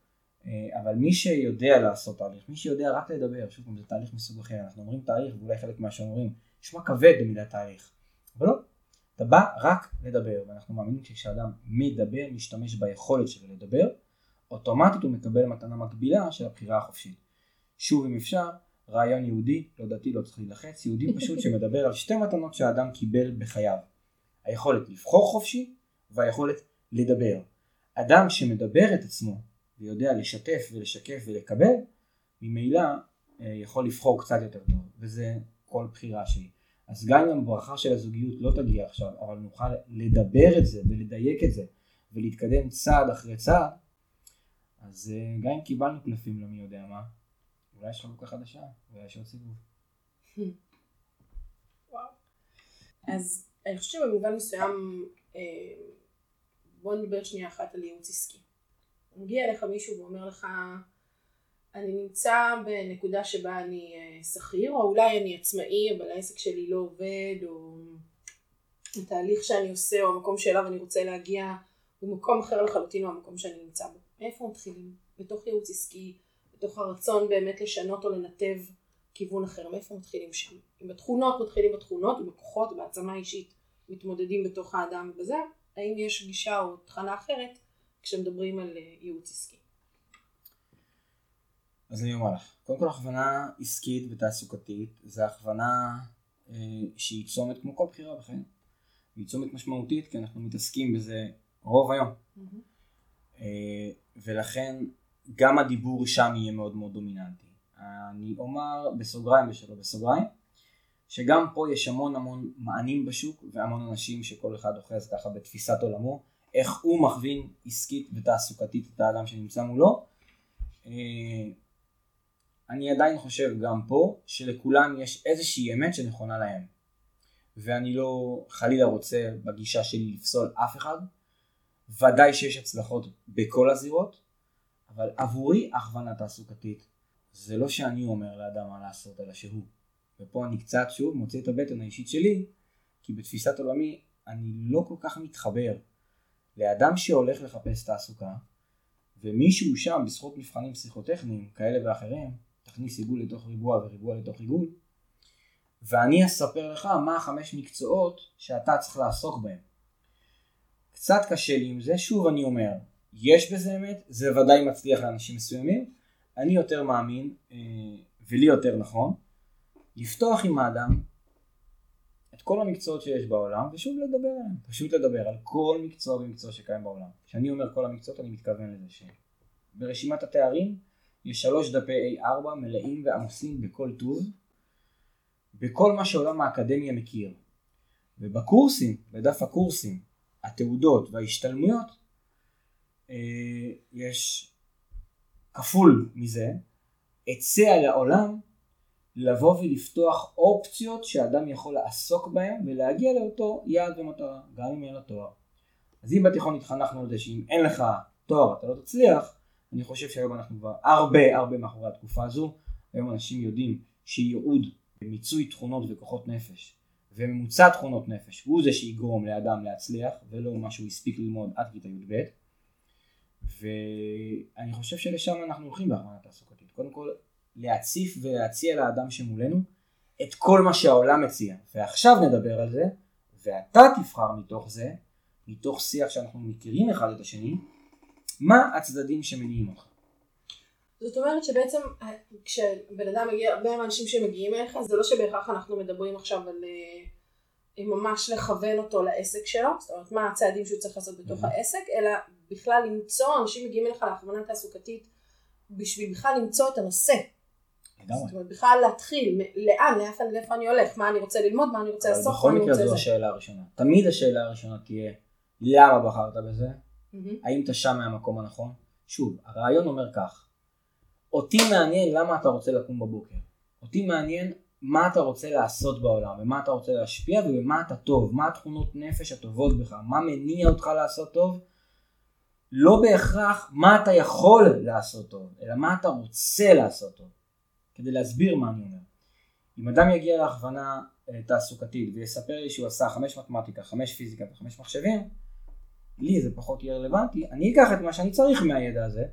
אה, אבל מי שיודע לעשות תהליך, מי שיודע רק לדבר, שוב פעם זה תהליך מסוג אחר, אנחנו אומרים תהליך ואולי חלק מהשאר אומרים, נשמע כבד במילה תהליך, אבל לא, אתה בא רק לדבר, ואנחנו מאמינים שכשאדם מדבר, משתמש ביכולת שלו לדבר, אוטומטית הוא מקבל מתנה מקבילה של הבחירה החופשית. שוב אם אפשר, רעיון יהודי, לא דתי, לא צריך להילחץ, יהודי פשוט שמדבר על שתי מתנות שהאדם קיבל בחייו. היכולת לבחור חופשי והיכולת לדבר. אדם שמדבר את עצמו ויודע לשתף ולשקף ולקבל, ממילא אה, יכול לבחור קצת יותר טוב, וזה כל בחירה שהיא. אז גם אם הברכה של הזוגיות לא תגיע עכשיו, אבל נוכל לדבר את זה ולדייק את זה ולהתקדם צעד אחרי צעד, אז אה, גם אם קיבלנו קלפים לא מי יודע מה, אולי יש חלוקה חדשה, אולי יש עוד סיבוב. אז אני חושבת שבמובן מסוים, אה, בוא נדבר שנייה אחת על ייעוץ עסקי. מגיע אליך מישהו ואומר לך, אני נמצא בנקודה שבה אני אה, שכיר, או אולי אני עצמאי, אבל העסק שלי לא עובד, או התהליך שאני עושה, או המקום שאליו אני רוצה להגיע, הוא מקום אחר לחלוטין מהמקום שאני נמצא בו. מאיפה מתחילים? בתוך ייעוץ עסקי, בתוך הרצון באמת לשנות או לנתב כיוון אחר, מאיפה מתחילים שם? עם התכונות מתחילים בתכונות, עם הכוחות, בהעצמה אישית, מתמודדים בתוך האדם ובזה, האם יש גישה או תחנה אחרת כשמדברים על אה, ייעוץ עסקי? אז אני אומר לך, קודם כל הכוונה עסקית ותעסוקתית זה הכוונה אה, שהיא צומת כמו כל בחירה בחיים. היא צומת משמעותית כי אנחנו מתעסקים בזה רוב היום. אה, ולכן גם הדיבור שם יהיה מאוד מאוד דומיננטי. אני אומר בסוגריים ושלא בסוגריים, שגם פה יש המון המון מענים בשוק והמון אנשים שכל אחד אוחז ככה בתפיסת עולמו, איך הוא מכווין עסקית ותעסוקתית את האדם שנמצא מולו. אה, אני עדיין חושב גם פה שלכולם יש איזושהי אמת שנכונה להם. ואני לא חלילה רוצה בגישה שלי לפסול אף אחד. ודאי שיש הצלחות בכל הזירות, אבל עבורי הכוונה תעסוקתית זה לא שאני אומר לאדם מה לעשות, אלא שהוא. ופה אני קצת שוב מוצא את הבטן האישית שלי, כי בתפיסת עולמי אני לא כל כך מתחבר לאדם שהולך לחפש תעסוקה, ומישהו שם בזכות מבחנים פסיכוטכניים כאלה ואחרים, תכניס עיגול לתוך ריבוע וריבוע לתוך עיגול, ואני אספר לך מה החמש מקצועות שאתה צריך לעסוק בהם. קצת קשה לי עם זה, שוב אני אומר, יש בזה אמת, זה ודאי מצליח לאנשים מסוימים, אני יותר מאמין, אה, ולי יותר נכון, לפתוח עם האדם את כל המקצועות שיש בעולם, ושוב לדבר עליהם, פשוט לדבר על כל מקצוע ומקצוע שקיים בעולם. כשאני אומר כל המקצועות אני מתכוון לזה שברשימת התארים יש שלוש דפי A4 מלאים ועמוסים בכל טוב, בכל מה שעולם האקדמיה מכיר. ובקורסים, בדף הקורסים, התעודות וההשתלמויות, אה, יש כפול מזה, היצע לעולם לבוא ולפתוח אופציות שאדם יכול לעסוק בהן ולהגיע לאותו יעד ומטרה, גם אם אין לו תואר. אז אם בתיכון התחנכנו על זה שאם אין לך תואר אתה לא תצליח, אני חושב שהיום אנחנו כבר הרבה הרבה מאחורי התקופה הזו. היום אנשים יודעים שייעוד מיצוי תכונות וכוחות נפש וממוצע תכונות נפש הוא זה שיגרום לאדם להצליח ולא מה שהוא הספיק ללמוד עד כיתה י"ב ואני חושב שלשם אנחנו הולכים בהכוונה תעסוקתית. קודם כל להציף ולהציע לאדם שמולנו את כל מה שהעולם מציע ועכשיו נדבר על זה ואתה תבחר מתוך זה מתוך שיח שאנחנו מכירים אחד את השני מה הצדדים שמניעים אותך. זאת אומרת שבעצם כשבן אדם מגיע, הרבה מהאנשים שמגיעים אליך, זה לא שבהכרח אנחנו מדברים עכשיו על אה, ממש לכוון אותו לעסק שלו, זאת אומרת מה הצעדים שהוא צריך לעשות בתוך Mhm. העסק, אלא בכלל למצוא, אנשים מגיעים אליך להכוונה תעסוקתית בשביל בכלל למצוא את הנושא. זאת אומרת, בכלל להתחיל, לאן, לאיפה אני הולך, מה אני רוצה ללמוד, מה אני רוצה לעשות, בכל מה אני מקרה זו. השאלה הראשונה. תמיד השאלה הראשונה תהיה, למה בחרת בזה? האם אתה שם מהמקום הנכון? שוב, הרעיון אומר כך, אותי מעניין למה אתה רוצה לקום בבוקר. אותי מעניין מה אתה רוצה לעשות בעולם, ומה אתה רוצה להשפיע, ובמה אתה טוב, מה התכונות נפש הטובות בך, מה מניע אותך לעשות טוב, לא בהכרח מה אתה יכול לעשות טוב, אלא מה אתה רוצה לעשות טוב. כדי להסביר מה אני אומר. אם אדם יגיע להכוונה אה, תעסוקתית ויספר לי שהוא עשה חמש מתמטיקה, חמש פיזיקה וחמש מחשבים, לי זה פחות יהיה רלוונטי, אני אקח את מה שאני צריך מהידע הזה,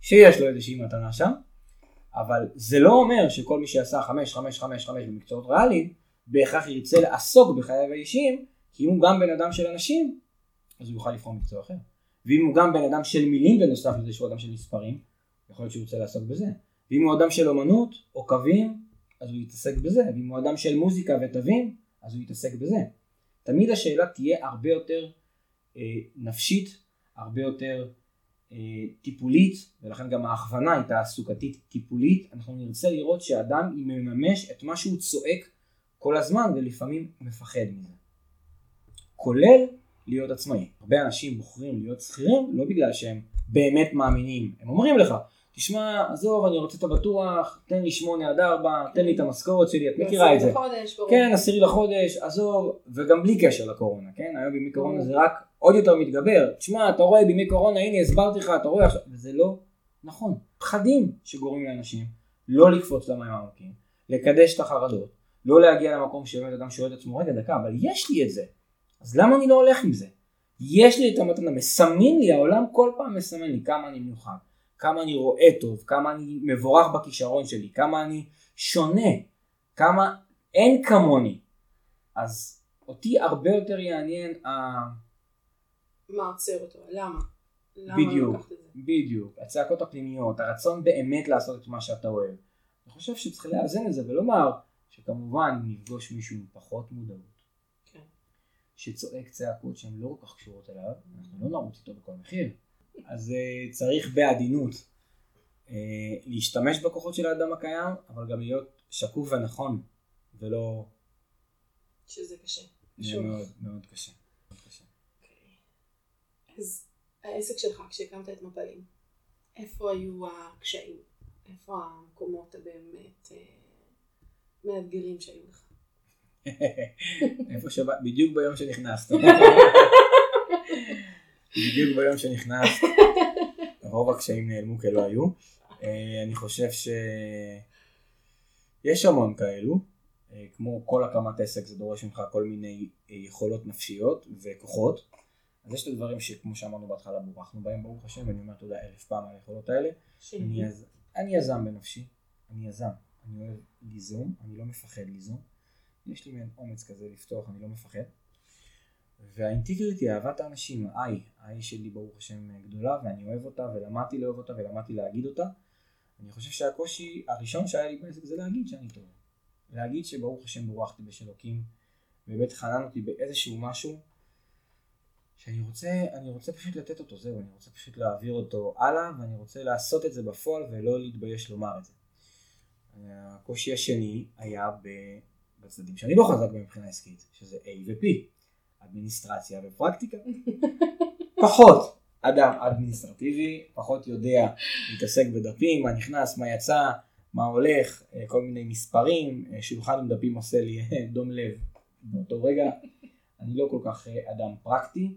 שיש לו איזושהי מתנה שם, אבל זה לא אומר שכל מי שעשה חמש, חמש, חמש, חמש במקצועות ריאליים, בהכרח ירצה לעסוק בחייו האישיים, כי אם הוא גם בן אדם של אנשים, אז הוא יוכל לבחור מקצוע אחר. ואם הוא גם בן אדם של מילים בנוסף לזה שהוא אדם של מספרים, יכול להיות שהוא רוצה לעסוק בזה. ואם הוא אדם של אומנות או קווים, אז הוא יתעסק בזה. ואם הוא אדם של מוזיקה ותווים, אז הוא יתעסק בזה. תמיד השאלה תהיה הרבה יותר אה, נפשית, הרבה יותר אה, טיפולית, ולכן גם ההכוונה היא תעסוקתית טיפולית. אנחנו נרצה לראות שאדם מממש את מה שהוא צועק כל הזמן, ולפעמים מפחד מזה. כולל להיות עצמאי. הרבה אנשים בוחרים להיות שכירים לא בגלל שהם באמת מאמינים, הם אומרים לך, תשמע, עזוב, אני רוצה את הבטוח, תן לי שמונה עד ארבע, תן לי את המשכורת שלי, את מכירה את זה. ברור. כן, עשירי לחודש, עזוב, וגם בלי קשר לקורונה, כן? היום בימי קורונה זה רק עוד יותר מתגבר. תשמע, אתה רואה בימי קורונה, הנה הסברתי לך, אתה רואה עכשיו, וזה לא נכון. פחדים שגורמים לאנשים לא לקפוץ למים העמוקים, לקדש את החרדות, לא להגיע למקום שבאמת אדם שואל את עצמו, רגע דקה, אבל יש לי את זה, אז למה אני לא הולך עם זה? יש לי את המתנה, מסמנים לי, העולם כל פעם מסמן לי כמה אני מיוחד, כמה אני רואה טוב, כמה אני מבורך בכישרון שלי, כמה אני שונה, כמה אין כמוני. אז אותי הרבה יותר יעניין ה... מה עוצר אותו? למה? למה בדיוק? בדיוק, הצעקות הפנימיות, הרצון באמת לעשות את מה שאתה אוהב. אני חושב שצריך לאזן את זה ולומר שכמובן נפגוש מישהו עם פחות מודעות, כן. שצועק צעקות שהן לא כל כך קשורות אליו, אנחנו לא נרוץ איתו בכל מחיר. אז uh, צריך בעדינות uh, להשתמש בכוחות של האדם הקיים, אבל גם להיות שקוף ונכון, ולא... שזה קשה. זה. מאוד מאוד קשה. מאוד קשה. אוקיי. אז העסק שלך, כשהקמת את מפלים, איפה היו הקשיים? איפה המקומות הבאמת אה, מאתגרים שהיו לך? איפה שבא, בדיוק ביום שנכנסת. בדיוק ביום שנכנסת, רוב הקשיים נעלמו כלא היו. אה, אני חושב שיש המון כאלו, אה, כמו כל הקמת עסק זה דורש ממך כל מיני אה, יכולות נפשיות וכוחות. אז יש את הדברים שכמו שאמרנו בהתחלה בורכנו בהם ברוך השם, ואני אומר תודה אלף פעם על היכולות האלה. אני, יז... אני יזם בנפשי, אני יזם, אני אוהב ליזום, אני לא מפחד ליזום. יש לי מעין אומץ כזה לפתוח, אני לא מפחד. והאינטגריטי, אהבת האנשים, האי, האי שלי ברוך השם גדולה, ואני אוהב אותה, ולמדתי לאהוב אותה, ולמדתי להגיד אותה. אני חושב שהקושי הראשון שהיה לי בעסק זה להגיד שאני טוב. להגיד שברוך השם בורכתי בשלוקים, ובאמת חנן אותי באיזשהו משהו, שאני רוצה, אני רוצה פשוט לתת אותו, זהו, אני רוצה פשוט להעביר אותו הלאה, ואני רוצה לעשות את זה בפועל ולא להתבייש לומר את זה. הקושי השני היה בצדדים שאני לא חזק בהם מבחינה עסקית, שזה A ו-P, אדמיניסטרציה ופרקטיקה. פחות אדם אדמיניסטרטיבי, פחות יודע להתעסק בדפים, מה נכנס, מה יצא, מה הולך, אה, כל מיני מספרים, אה, שולחן עם דפים עושה לי אה, דום לב באותו רגע. אני לא כל כך אדם פרקטי,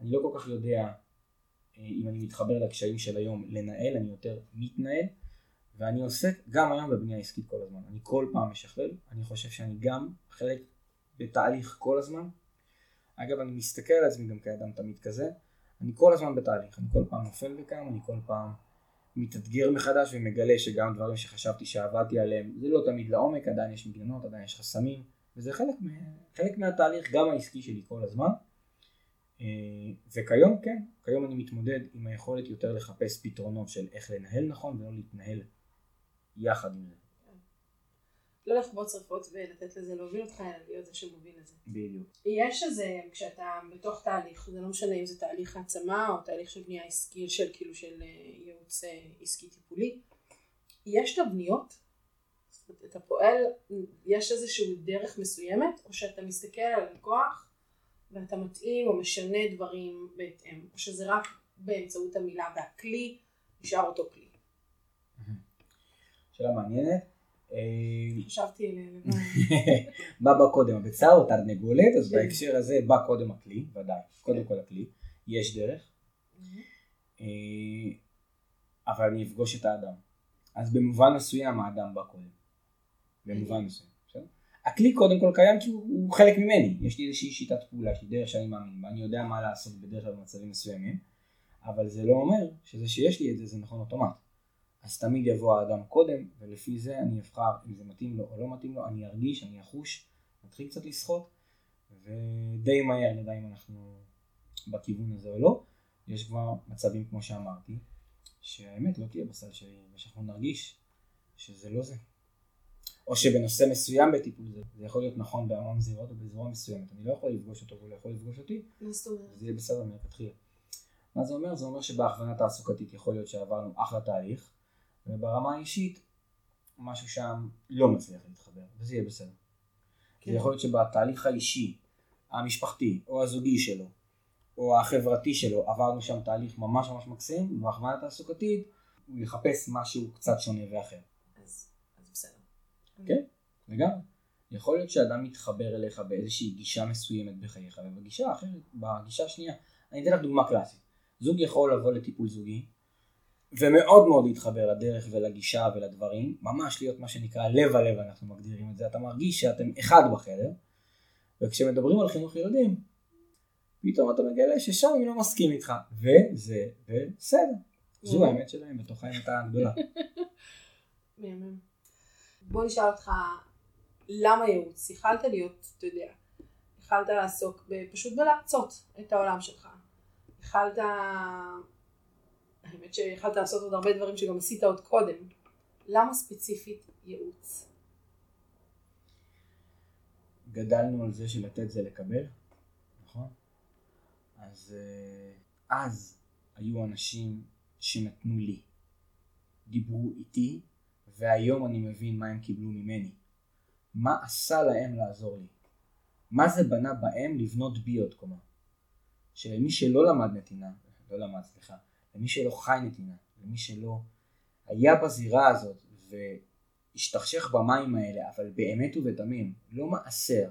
אני לא כל כך יודע אם אני מתחבר לקשיים של היום לנהל, אני יותר מתנהל, ואני עוסק גם היום בבנייה עסקית כל הזמן. אני כל פעם משכלל, אני חושב שאני גם חלק בתהליך כל הזמן. אגב, אני מסתכל על עצמי גם כאדם תמיד כזה, אני כל הזמן בתהליך, אני כל פעם נופל וקם, אני כל פעם מתאתגר מחדש ומגלה שגם דברים שחשבתי שעבדתי עליהם, זה לא תמיד לעומק, עדיין יש מגננות, עדיין יש חסמים, וזה חלק, חלק מהתהליך גם העסקי שלי כל הזמן. אה, וכיום כן, כיום אני מתמודד עם היכולת יותר לחפש פתרונות של איך לנהל נכון ולא להתנהל יחד עם זה. לא לכבות שרפות ולתת לזה להוביל אותך, אלא להיות זה שמוביל לזה. בדיוק. יש איזה, כשאתה בתוך תהליך, זה לא משנה אם זה תהליך העצמה או תהליך של בנייה עסקית, של כאילו של אה, ייעוץ אה, עסקי טיפולי, יש תבניות אתה פועל, יש איזושהי דרך מסוימת, או שאתה מסתכל על הלקוח ואתה מתאים או משנה דברים בהתאם, או שזה רק באמצעות המילה והכלי נשאר אותו כלי. שאלה מעניינת. אה, חשבתי לבד. מה בא קודם, הביצה או תרנגולת? אז כן. בהקשר הזה בא קודם הכלי, ודאי, קודם כל הכלי, יש דרך, אה, אבל אני אפגוש את האדם. אז במובן מסוים האדם בא קודם. במובן מסוים, בסדר? הכלי קודם כל קיים כי הוא, הוא חלק ממני, יש לי איזושהי שיטת פעולה, יש לי דרך שאני מאמין בה, אני יודע מה לעשות בדרך כלל במצבים מסוימים, אבל זה לא אומר שזה שיש לי את זה זה נכון אוטומט. אז תמיד יבוא האדם קודם, ולפי זה אני אבחר אם זה מתאים לו או לא מתאים לו, אני ארגיש, אני אחוש, נתחיל קצת לשחות, ודי מהר נדע אם אנחנו בכיוון הזה או לא. יש כבר מצבים כמו שאמרתי, שהאמת לא תהיה בסל שלי, ושאנחנו נרגיש שזה לא זה. או שבנושא מסוים בטיפול זה, זה יכול להיות נכון בהמון זירות או בזרוע מסוימת, אני לא יכול לפגוש אותו והוא לא יכול לפגוש אותי? זה יהיה בסדר מלכתחילה. מה זה אומר? זה אומר שבהכוונה תעסוקתית יכול להיות שעברנו אחלה תהליך, וברמה האישית משהו שם לא מצליח להתחבר, וזה יהיה בסדר. כן. זה יכול להיות שבתהליך האישי, המשפחתי, או הזוגי שלו, או החברתי שלו, עברנו שם תהליך ממש ממש מקסים, ובהכוונה התעסוקתית הוא יחפש משהו קצת שונה ואחר. אז אז בסדר. כן, לגמרי. יכול להיות שאדם מתחבר אליך באיזושהי גישה מסוימת בחייך, ובגישה האחרת, בגישה השנייה, אני אתן לך דוגמה קלאסית. זוג יכול לבוא לטיפול זוגי, ומאוד מאוד להתחבר לדרך ולגישה ולדברים, ממש להיות מה שנקרא לב הלב אנחנו מגדירים את זה, אתה מרגיש שאתם אחד בחדר, וכשמדברים על חינוך ילדים, פתאום אתה מגלה ששם הם לא מסכים איתך, וזה בסדר. זו וואו. האמת שלהם, בתוך האמת הגדולה. בוא נשאל אותך, למה ייעוץ? יכלת להיות, אתה יודע, יכלת לעסוק פשוט בלהרצות את העולם שלך. יכלת, האמת שיכלת לעשות עוד הרבה דברים שגם עשית עוד קודם. למה ספציפית ייעוץ? גדלנו על זה שלתת זה לקבל, נכון? אז אה, אז היו אנשים שנתנו לי, דיברו איתי, והיום אני מבין מה הם קיבלו ממני. מה עשה להם לעזור לי? מה זה בנה בהם לבנות בי עוד קומה? שלמי שלא למד נתינה, לא למד, סליחה, למי שלא חי נתינה, למי שלא היה בזירה הזאת והשתכשך במים האלה, אבל באמת ובתמים, לא מעשר,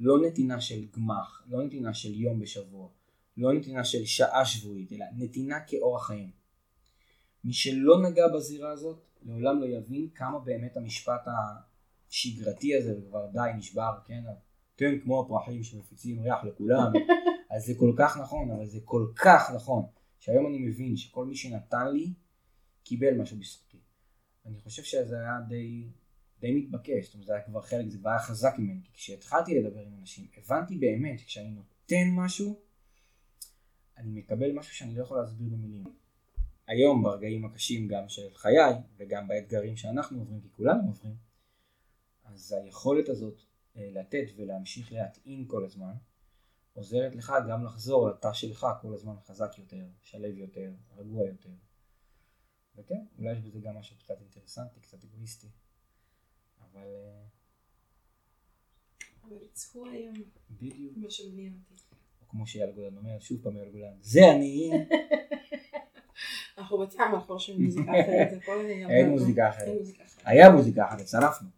לא נתינה של גמח, לא נתינה של יום בשבוע, לא נתינה של שעה שבועית, אלא נתינה כאורח חיים. מי שלא נגע בזירה הזאת, לעולם לא יבין כמה באמת המשפט השגרתי הזה, וכבר די נשבר, כן, אתם כמו הפרחים שמפיצים ריח לכולם, אז זה כל כך נכון, אבל זה כל כך נכון, שהיום אני מבין שכל מי שנתן לי, קיבל משהו בזכותי. אני חושב שזה היה די, די מתבקש, זאת אומרת, זה היה כבר חלק, זה כבר היה חזק ממני, כי כשהתחלתי לדבר עם אנשים, הבנתי באמת שכשאני נותן משהו, אני מקבל משהו שאני לא יכול להסביר במילים. היום ברגעים הקשים גם של חיי וגם באתגרים שאנחנו עוברים, כי כולנו עוברים, אז היכולת הזאת אה, לתת ולהמשיך להטעין כל הזמן, עוזרת לך גם לחזור לתא שלך כל הזמן חזק יותר, שלב יותר, רגוע יותר. וכן, אולי יש בזה גם משהו קצת אינטרסנטי, קצת אגואיסטי, אבל אה, אבל am, בדיוק, מה שמניע אותי. או כמו שאייל גולן אומר, שוב פעם אייל גולן, זה אני, אנחנו בת ים, אנחנו לא שומעים מוזיקה אחרת. אין מוזיקה אחרת. היה מוזיקה אחרת, צרפנו,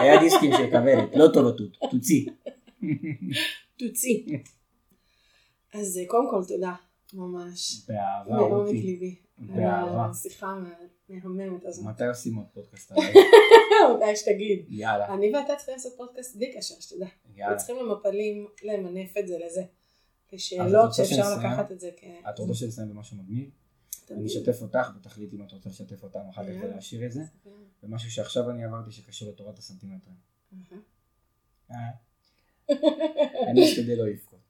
היה, דיסקים של כוורת, לא טוב התות, תוציא. תוציא. אז אה, קודם כל תודה, ממש. באהבה מעומק רותי, ליבי. באהבה. השיחה המהממת הזאת. מתי עושים עוד פודקאסט עליי? מתי שתגיד. יאללה, אני ואתה צריכים לעשות פודקאסט בלי קשר, שתדע. יאללה. וצריכים למפלים למנף את זה לזה. לשאלות שאפשר? לקחת את זה כ... את רוצה שנסיים במשהו מגניב? אני. אשתף אותך ותחליט אם את רוצה לשתף אותנו אחר כך. ולהשאיר את זה. ומשהו שעכשיו אני עברתי שקשור לתורת הסנטימטרים. אני אשתדל לא לבכות.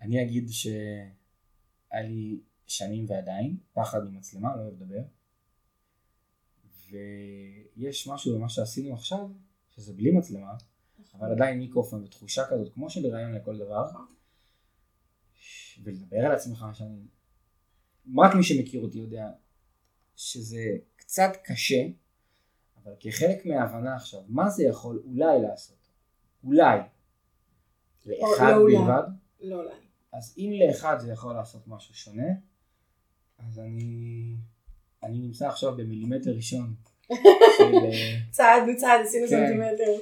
אני אגיד שהיה לי שנים ועדיין פחד ממצלמה, לא אוהב לדבר. ויש משהו במה שעשינו עכשיו, שזה בלי מצלמה, אבל עדיין מיקרופון ותחושה כזאת, כמו שבראיון לכל דבר, ולדבר על עצמך, שאני... רק מי שמכיר אותי יודע שזה קצת קשה, אבל כחלק מההבנה עכשיו, מה זה יכול אולי לעשות? אולי. לאחד לא אולי. בלבד, לא אולי. אז אם לאחד זה יכול לעשות משהו שונה, אז אני, אני נמצא עכשיו במילימטר ראשון של אה, צעד בצעד עשינו כן. סנטימטר.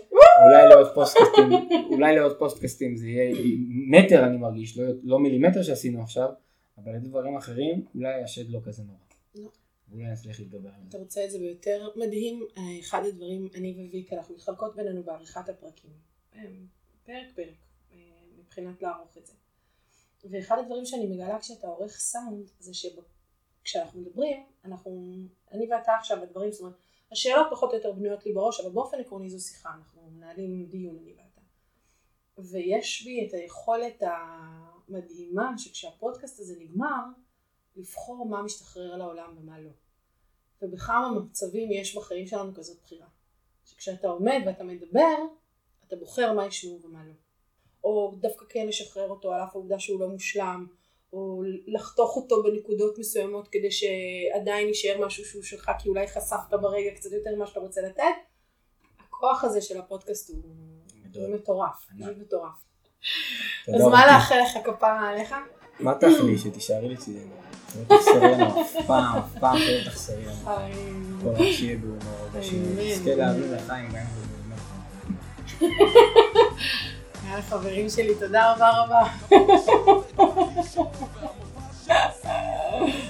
אולי לעוד פודקאסטים, אולי לעוד פודקאסטים זה יהיה מטר אני מרגיש, לא, לא מילימטר שעשינו עכשיו, אבל לדברים אחרים אולי השד לא כזה נורא. לא. אולי נצליח להתגבר על אתה זה. רוצה את זה ביותר מדהים? אה, אחד הדברים, אני וויקה, אנחנו מתחלקות בינינו בעריכת הפרקים. אה, פרק פרק, אה, מבחינת לערוך את זה. ואחד הדברים שאני מגלה כשאתה עורך סאונד, זה שכשאנחנו מדברים, אנחנו, אני ואתה עכשיו הדברים, זאת אומרת, השאלות פחות או יותר בנויות לי בראש, אבל באופן עקרוני זו שיחה, אנחנו מנהלים דיון, אני ואתה. ויש בי את היכולת המדהימה שכשהפודקאסט הזה נגמר, לבחור מה משתחרר לעולם ומה לא. ובכמה מצבים יש בחיים שלנו כזאת בחירה. שכשאתה עומד ואתה מדבר, אתה בוחר מה ישמעו ומה לא. או דווקא כן לשחרר אותו על אף העובדה שהוא לא מושלם, או לחתוך אותו בנקודות מסוימות כדי שעדיין יישאר משהו שהוא שלך, כי אולי חשפת ברגע קצת יותר ממה שאתה רוצה לתת. הכוח הזה של הפודקאסט הוא, גדול. הוא מטורף. פשוט מטורף. אז מה. לאחל לך כפרה עליך? מה תאכלי? שתישארי לצידנו. לא תחסרי לנו אף פעם, אף פעם שלא תחסרי לנו. כל רק שיהיה בהומור, ושנזכה להבין לחיים גם. יאללה חברים שלי, תודה רבה רבה.